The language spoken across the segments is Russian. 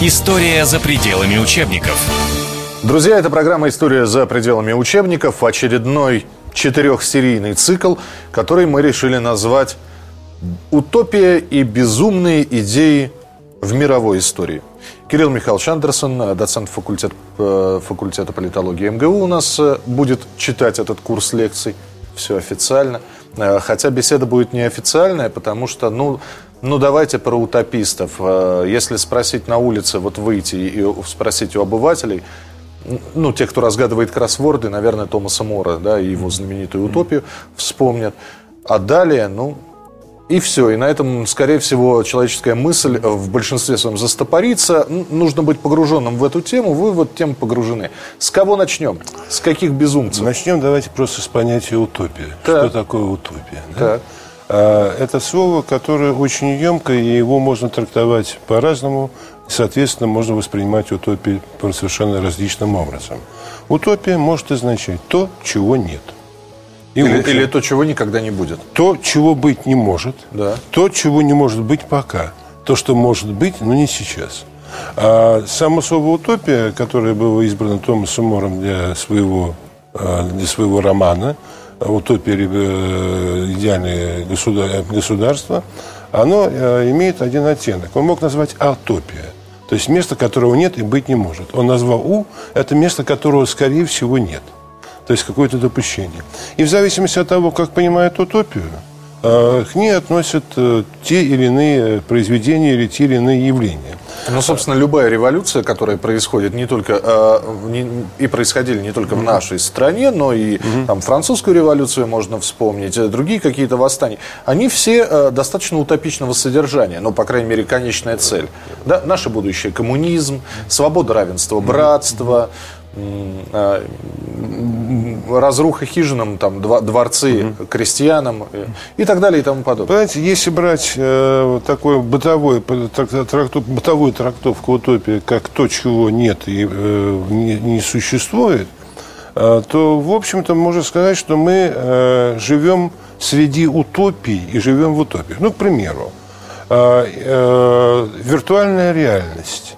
История за пределами учебников. Друзья, это программа «История за пределами учебников». Очередной четырехсерийный цикл, который мы решили назвать «Утопия и безумные идеи в мировой истории». Кирилл Михайлович Андерсон, доцент факультет, э, факультета политологии МГУ, у нас э, будет читать этот курс лекций. Все официально. Э, хотя беседа будет неофициальная, потому что, ну, ну, давайте про утопистов. Э, если спросить на улице, вот выйти и спросить у обывателей, ну, те, кто разгадывает кроссворды, наверное, Томаса Мора, да, и его знаменитую утопию вспомнят. А далее, ну, и все. И на этом, скорее всего, человеческая мысль в большинстве своем застопорится. Нужно быть погруженным в эту тему. Вы в эту тему погружены. С кого начнем? С каких безумцев? Начнем давайте просто с понятия утопия. Так. Что такое утопия? Да? Так. А, это слово, которое очень емкое, и его можно трактовать по-разному. Соответственно, можно воспринимать утопию по совершенно различным образом. Утопия может означать то, чего нет. И или, общем, или то, чего никогда не будет. То, чего быть не может. Да. То, чего не может быть пока. То, что может быть, но не сейчас. А само слово «утопия», которое было избрано Томасом Мором для своего, а, для своего романа – утопия э, идеальное государство, оно э, имеет один оттенок. Он мог назвать атопия. То есть место, которого нет и быть не может. Он назвал У, это место, которого, скорее всего, нет. То есть какое-то допущение. И в зависимости от того, как понимает утопию, к ней относят те или иные произведения или те или иные явления. Ну, собственно, любая революция, которая происходит не только э, не, и происходили не только в нашей стране, но и угу. там французскую революцию можно вспомнить, э, другие какие-то восстания, они все э, достаточно утопичного содержания, ну, по крайней мере, конечная цель. Да, наше будущее коммунизм, свобода, равенство, братство. А, разруха хижинам, там, дворцы угу. крестьянам и так далее и тому подобное. Понимаете, если брать э, такой бытовой, трактов, бытовую трактовку утопии, как то, чего нет и э, не, не существует, э, то, в общем-то, можно сказать, что мы э, живем среди утопий и живем в утопии. Ну, к примеру, э, э, виртуальная реальность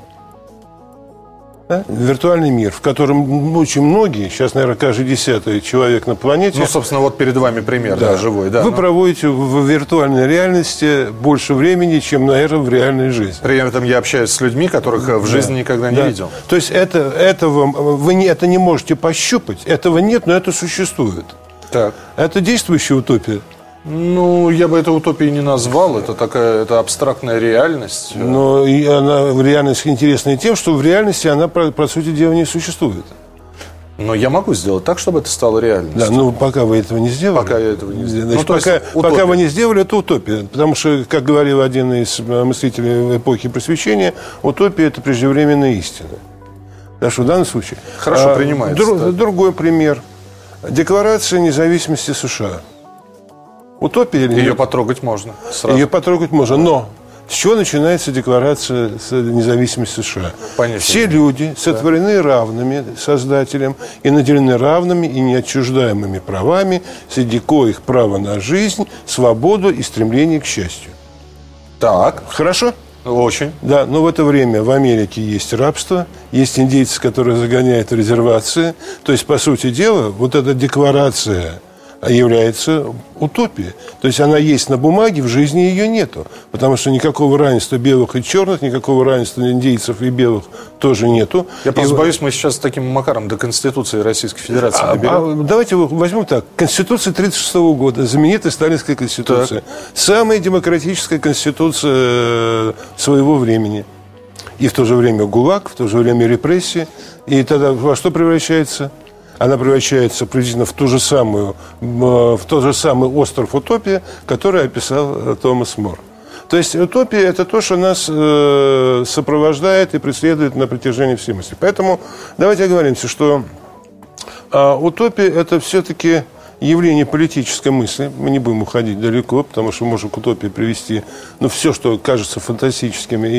да? виртуальный мир, в котором очень многие, сейчас, наверное, каждый десятый человек на планете... Ну, собственно, вот перед вами пример, да, да живой. Да, вы ну. проводите в виртуальной реальности больше времени, чем, наверное, в реальной жизни. При этом я общаюсь с людьми, которых в жизни да. никогда не да. видел. То есть это, этого, вы не, это не можете пощупать, этого нет, но это существует. Так. Это действующая утопия. Ну, я бы это утопией не назвал, это такая, это абстрактная реальность. Но и она, реальность интересна тем, что в реальности она, по, по сути дела, не существует. Но я могу сделать так, чтобы это стало реальностью. Да, но пока вы этого не сделали. Пока я этого не сделал. Значит, ну, пока, пока вы не сделали, это утопия. Потому что, как говорил один из мыслителей эпохи просвещения, утопия – это преждевременная истина. Так что в данном случае... Хорошо а, принимается. Друг, да. Другой пример. Декларация независимости США – Утопия или Ее нет? потрогать можно. Сразу. Ее потрогать можно. Но с чего начинается декларация независимости США? Понятно. Все люди сотворены да. равными создателем и наделены равными и неотчуждаемыми правами, среди коих право на жизнь, свободу и стремление к счастью. Так. Хорошо? Очень. Да, но в это время в Америке есть рабство, есть индейцы, которые загоняют резервации. То есть, по сути дела, вот эта декларация является утопией. То есть она есть на бумаге, в жизни ее нету. Потому что никакого равенства белых и черных, никакого равенства индейцев и белых тоже нету. Я просто и... боюсь, мы сейчас с таким макаром до Конституции Российской Федерации а, доберем. А, давайте возьмем так. Конституция 1936 года, знаменитая Сталинская Конституция. Так. Самая демократическая Конституция э, своего времени. И в то же время ГУЛАГ, в то же время репрессии. И тогда во что превращается? Она превращается приблизительно в ту же самую, в тот же самый остров утопия, который описал э, Томас Мор. То есть утопия – это то, что нас э, сопровождает и преследует на протяжении всей мысли. Поэтому давайте оговоримся, что э, утопия – это все-таки явление политической мысли. Мы не будем уходить далеко, потому что можем к утопии привести ну, все, что кажется фантастическим и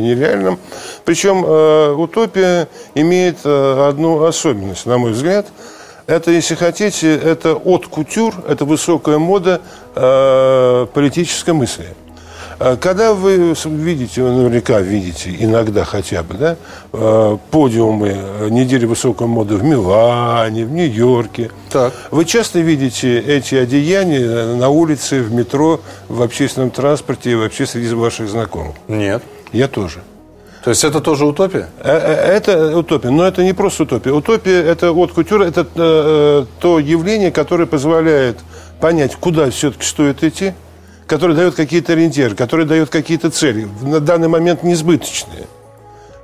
нереальным. Причем э, утопия имеет э, одну особенность, на мой взгляд. Это, если хотите, это от кутюр, это высокая мода э, политической мысли. А Когда вы видите, вы наверняка видите, иногда хотя бы, да, э, подиумы э, недели высокой моды в Милане, в Нью-Йорке, Так. вы часто видите эти одеяния на улице, в метро, в общественном транспорте и вообще среди ваших знакомых? Нет. Я тоже. То есть это тоже утопия? Э, э, Это утопия, но это не просто утопия. Утопия – это от культуры, это э, то явление, которое позволяет понять, куда все-таки стоит идти, которое дает какие-то ориентиры, которое дает какие-то цели, на данный момент несбыточные.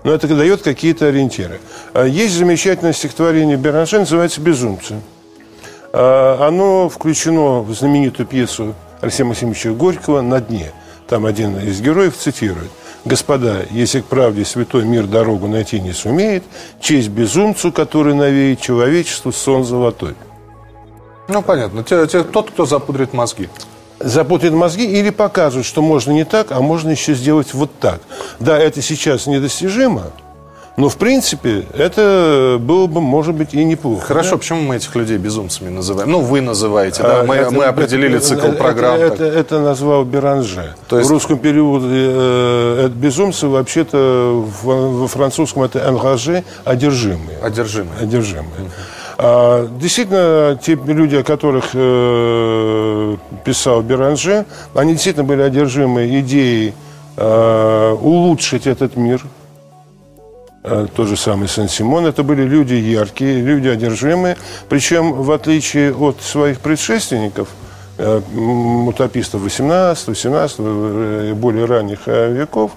Но это дает какие-то ориентиры. А Есть замечательное стихотворение Беранже, называется «Безумцы». А, Оно включено в знаменитую пьесу Алексея Максимовича Горького «На дне». Там один из героев цитирует. «Господа, если к правде святой мир дорогу найти не сумеет, честь безумцу, который навеет человечеству сон золотой». Ну, понятно. Те- те- тот, кто запудрит мозги. Запутает мозги или показывает, что можно не так, а можно еще сделать вот так. Да, это сейчас недостижимо, но в принципе это было бы, может быть, и неплохо. Хорошо, почему мы этих людей безумцами называем? Ну, вы называете, да? А, Мы, это- мы определили это- цикл это- программ. Это, так. это назвал Беранже. То есть- В русском переводе э, это безумцы, вообще-то во французском это «engagé», одержимые. Одержимые. Одержимые. А, действительно, те люди, о которых э, писал Беранже, они действительно были одержимы идеей э, улучшить этот мир. Э, же самый Сен-Симон. Это были люди яркие, люди одержимые. Причем, в отличие от своих предшественников, э, утопистов 18, 18 и более ранних веков,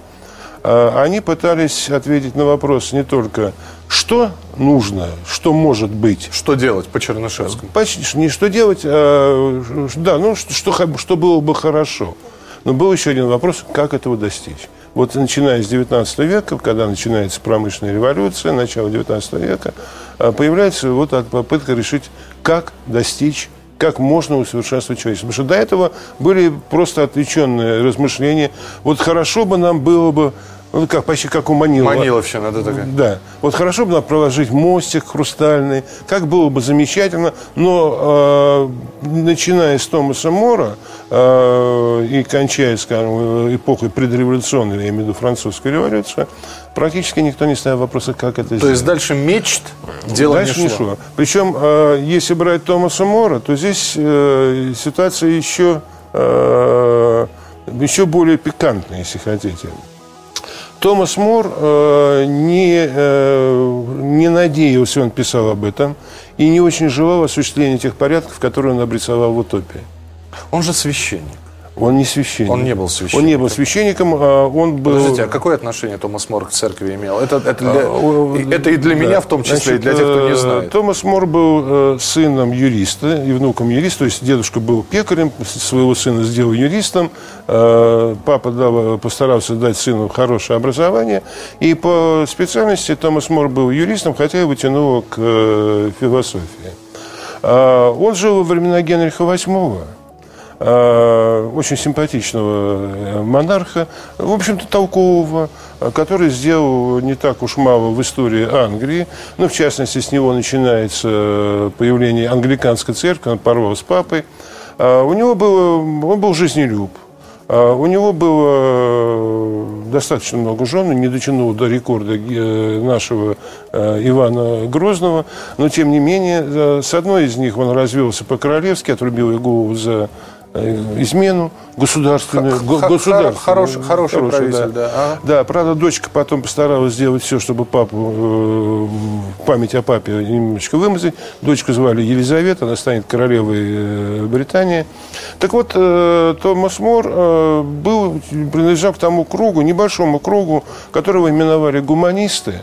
они пытались ответить на вопрос не только что нужно, что может быть, Что делать по Чернышевскому? Почти не что делать, а да, ну что, что, что было бы хорошо. Но был еще один вопрос, как этого достичь. Вот начиная с 19 века, когда начинается промышленная революция, начало 19 века, а, появляется вот попытка решить, как достичь как можно усовершенствовать человечество. Потому что до этого были просто отвлеченные размышления. Вот хорошо бы нам было бы, ну, как, почти как у Манилова. Маниловщина, да, такая? Да. Вот хорошо бы нам проложить мостик хрустальный, как было бы замечательно, но э, начиная с Томаса Мора э, и кончая, скажем, эпохой предреволюционной, я имею в виду французскую революцию, практически никто не ставил вопроса, как это То сделать. есть дальше мечт дело Дальше не шло. Причем, э, если брать Томаса Мора, то здесь э, ситуация еще, э, еще более пикантная, если хотите. Томас Мор э, не, э, не надеялся, он писал об этом, и не очень желал осуществления тех порядков, которые он обрисовал в «Утопии». Он же священник. Он не священник. Он не был Он священником. не был священником, а он был... Подождите, а какое отношение Томас Мор к церкви имел? Это, это, для- А, и- это и для да. меня в том числе, и для тех, кто не Значит, э, знает. Томас Мор был э, сыном юриста и внуком юриста, то есть дедушка был пекарем, своего сына сделал юристом, э, папа дал, постарался дать сыну хорошее образование, и по специальности Томас Мор был юристом, хотя его тянуло к философии. А, Он жил во времена Генриха VIII, э, очень симпатичного э, монарха, в общем-то, толкового, который сделал не так уж мало в истории Англии. Ну, в частности, с него начинается э, появление англиканской церкви, он порвал с папой. А У него было, он был жизнелюб. А У него было достаточно много жен, не дотянул до рекорда нашего Ивана Грозного, но тем не менее, с одной из них он развелся по-королевски, отрубил ей голову за измену государственную. Х- го- х- государственную. хороший- хороший правитель, да. Ага. Да, правда, дочка потом постаралась сделать все, чтобы папу, э, память о папе немножечко вымазать. Дочку звали Елизавета, она станет королевой э, Британии. Так вот, э, Томас Мор э, был, принадлежал к тому кругу, небольшому кругу, которого именовали гуманисты.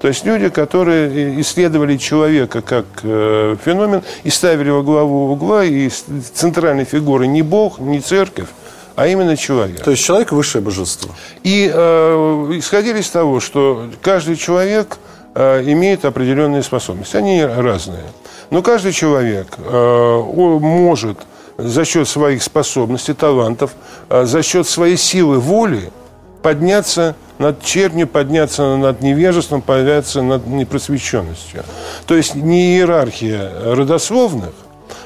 То есть люди, которые исследовали человека как э, феномен и ставили во главу угла, и центральной фигурой не Бог, не церковь, а именно человек. То есть человек высшее божество. И э, исходили из того, что каждый человек э, имеет определенные способности. Они разные. Но каждый человек э, может за счет своих способностей, талантов, э, за счет своей силы воли подняться над чернью, подняться над невежеством, подняться над непросвещенностью. То есть не иерархия родословных,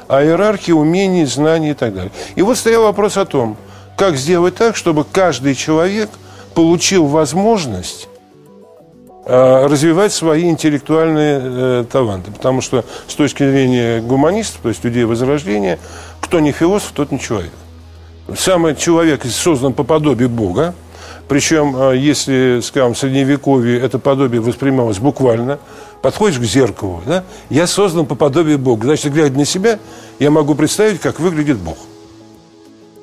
а иерархия умений, знаний и так далее. И вот стоял вопрос о том, как сделать так, чтобы каждый человек получил возможность э, развивать свои интеллектуальные э, таланты. Потому что с точки зрения гуманистов, то есть людей Возрождения, кто не философ, тот не человек. Самый человек создан по подобию Бога, причем, э, если, скажем, в Средневековье это подобие воспринималось буквально, подходишь к зеркалу, да, я создан по подобию Бога. Значит, глядя на себя, я могу представить, как выглядит Бог.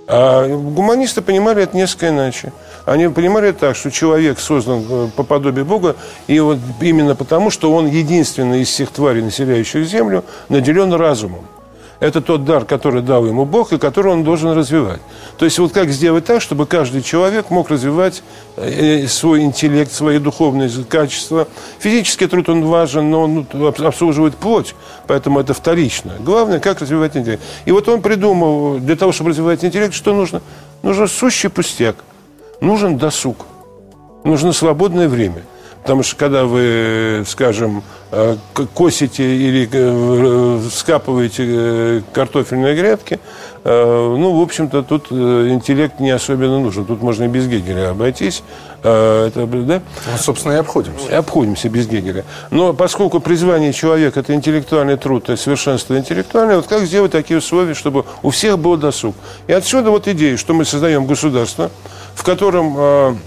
А гуманисты понимали это несколько иначе. Они понимали так, что человек создан э, по подобию Бога, и вот именно потому, что он единственный из всех тварей, населяющих Землю, наделен разумом. Это тот дар, который дал ему Бог и который он должен развивать. То есть вот как сделать так, чтобы каждый человек мог развивать э, свой интеллект, свои духовные качества. Физический труд, он важен, но он ну, обслуживает плоть, поэтому это вторично. Главное, как развивать интеллект. И вот он придумал, для того, чтобы развивать интеллект, что нужно? Нужен сущий пустяк, нужен досуг, нужно свободное время. Потому что когда вы, скажем, э, косите или э, скапываете э, картофельные грядки, ну, в общем-то, тут интеллект не особенно нужен. Тут можно и без Гегеля обойтись. Это, да? Ну, собственно, и обходимся. И обходимся без Гегеля. Но поскольку призвание человека – это интеллектуальный труд, это совершенство интеллектуальное, вот как сделать такие условия, чтобы у всех был досуг? И отсюда вот идея, что мы создаем государство, в котором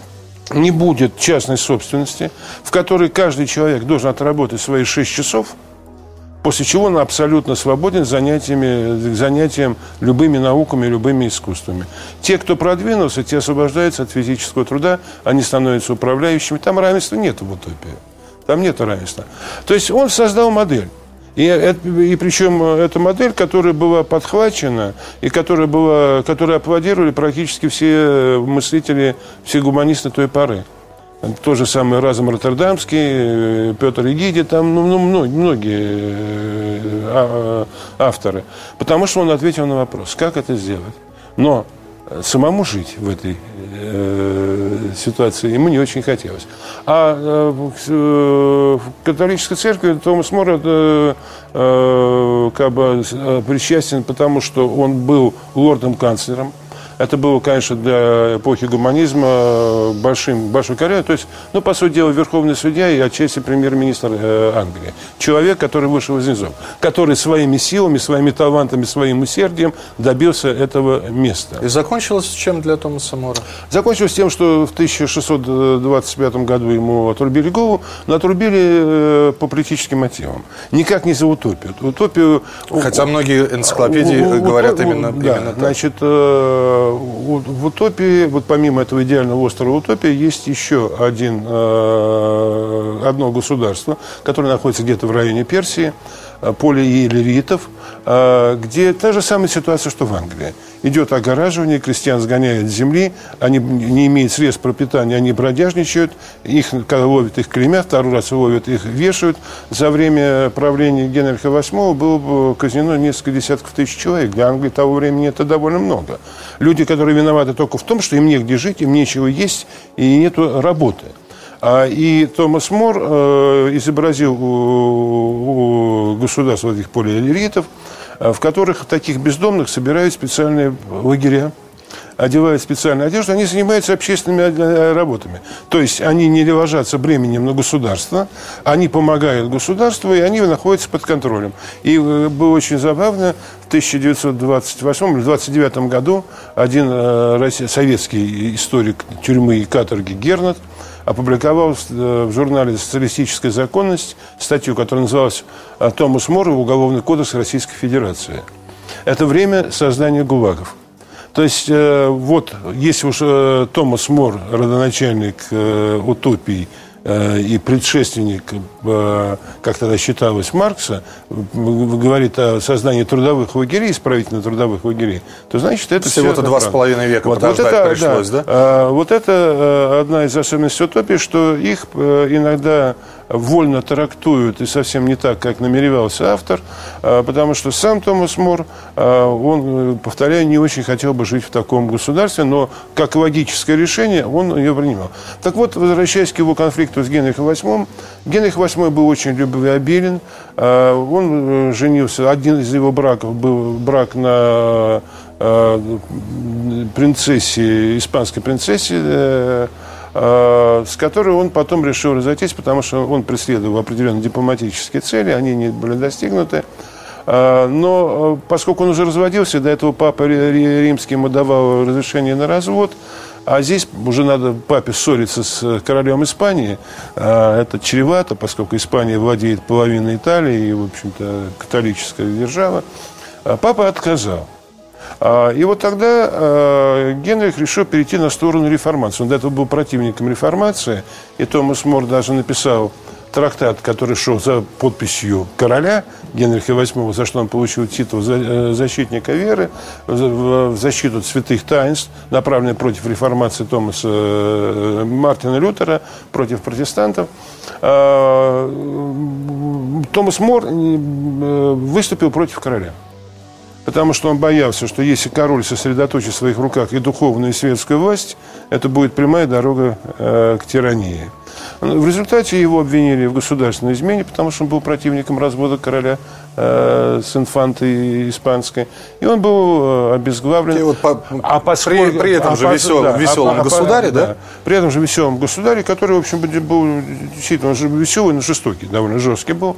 не будет частной собственности, в которой каждый человек должен отработать свои 6 часов, после чего он абсолютно свободен занятиями, занятием любыми науками, любыми искусствами. Те, кто продвинулся, те освобождаются от физического труда, они становятся управляющими. Там равенства нет в утопии. Там нет равенства. То есть он создал модель. И, и причем э, эта модель, которая была подхвачена и которая была, которую аплодировали практически все э, мыслители, все гуманисты той поры. То же самое Разум Роттердамский, э, Петр Егиди, там ну, ну, многие а, авторы. Потому что он ответил на вопрос, как это сделать. Но самому жить в этой э, ситуации ему не очень хотелось. А э, э в католической церкви Томас Мор э, э, как бы э, причастен, потому что он был лордом-канцлером это было, конечно, для эпохи гуманизма большим, большой карьерой. То есть, ну, по сути дела, верховный судья и отчасти премьер-министр э, Англии. Человек, который вышел из низов, который своими силами, своими талантами, своим усердием добился этого места. И закончилось чем для Томаса Мора? Закончилось тем, что в 1625 году ему отрубили голову, но отрубили э, по политическим мотивам. Никак не за утопию. Утопию... Хотя многие энциклопедии у, говорят именно, да, именно так. Значит, э, в утопии, вот помимо этого идеального острова утопии, есть еще один, э, одно государство, которое находится где-то в районе Персии, поле Елеритов, э, где та же самая ситуация, что в Англии. Идет огораживание, крестьян сгоняют с земли, они не имеют средств пропитания, они бродяжничают, их, когда ловят, их клеймят, второй раз ловят, их вешают. За время правления Генриха VIII было казнено несколько десятков тысяч человек. Для Англии того времени это довольно много. Люди, которые виноваты только в том, что им негде жить, им нечего есть и нету работы. А, и Томас Мор э, изобразил государства этих полиэллиритов, э, в которых таких бездомных собирают специальные лагеря одевают специальную одежду, они занимаются общественными э, работами. То есть они не ложатся бременем на государство, они помогают государству, и они находятся под контролем. И было очень забавно, в 1928 или 1929 году один советский историк тюрьмы и каторги Гернат опубликовал в журнале «Социалистическая законность» статью, которая называлась «Томас Мор и Уголовный кодекс Российской Федерации». Это время создания ГУЛАГов. То есть, э, вот, если уж э, Томас Мор, родоначальник э, утопии, Э, и предшественник, э, как тогда считалось, Маркса, говорит о создании трудовых лагерей, исправительно-трудовых лагерей, то значит это Всего-то два с половиной века вот, вот это, пришлось, да? да? А, вот это э, одна из особенностей утопии, что их иногда вольно трактуют и совсем не так, как намеревался автор, потому что сам Томас Мор, он, повторяю, не очень хотел бы жить в таком государстве, но как логическое решение он ее принимал. Так вот, возвращаясь к его конфликту с Генрихом VIII. Генрих VIII был очень любвеобилен. А, он э, женился, один из его браков был брак на принцессе, испанской принцессе, с которой он потом решил разойтись, потому что он преследовал определенные дипломатические цели, они не были достигнуты. Но поскольку он уже разводился, до этого папа римский ему давал разрешение на развод, а здесь уже надо папе ссориться с королем Испании. Это чревато, поскольку Испания владеет половиной Италии и, в общем-то, католическая держава. Папа отказал. А, и вот тогда а, Генрих решил перейти на сторону реформации. Он до этого был противником реформации, и Томас Мор даже написал трактат, который шел за подписью короля Генриха VIII, за что он получил титул э, защитника веры, в защиту святых таинств, направленный против реформации Томаса э, Мартина Лютера, против протестантов. А, Томас Мор э, выступил против короля. Потому что он боялся, что если король сосредоточит в своих руках и духовную, и светскую власть, это будет прямая дорога э, к тирании. В результате его обвинили в государственной измене, потому что он был противником развода короля э, с инфантой испанской. И он был э, обезглавлен. И вот по, а поскольку, при, при этом а, же весел, да, веселом а, государе, да? да? При этом же веселом государе, который, в общем, был действительно он же веселый, но жестокий, довольно жесткий был.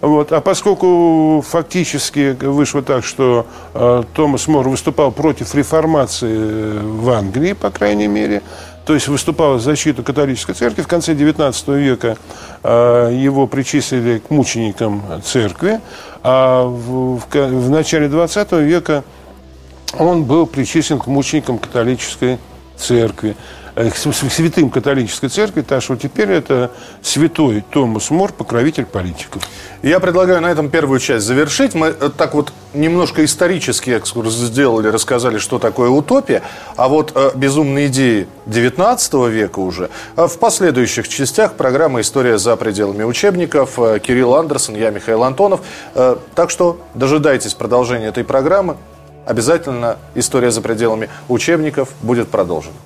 Вот. А поскольку фактически вышло так, что э, Томас Мор выступал против реформации э, в Англии, по крайней мере, то есть выступал в защиту католической церкви. В конце XIX века э, его причислили к мученикам церкви, а в, в, в начале XX века он был причислен к мученикам католической церкви. Э, святым католической церкви, так что теперь это святой Томас Мор, покровитель политиков. Я предлагаю на этом первую часть завершить. Мы э, так вот немножко исторический экскурс сделали, рассказали, что такое утопия, а вот э, безумные идеи 19 века уже в последующих частях программы «История за пределами учебников». Кирилл Андерсон, я Михаил Антонов. Так что дожидайтесь продолжения этой программы. Обязательно «История за пределами учебников» будет продолжена.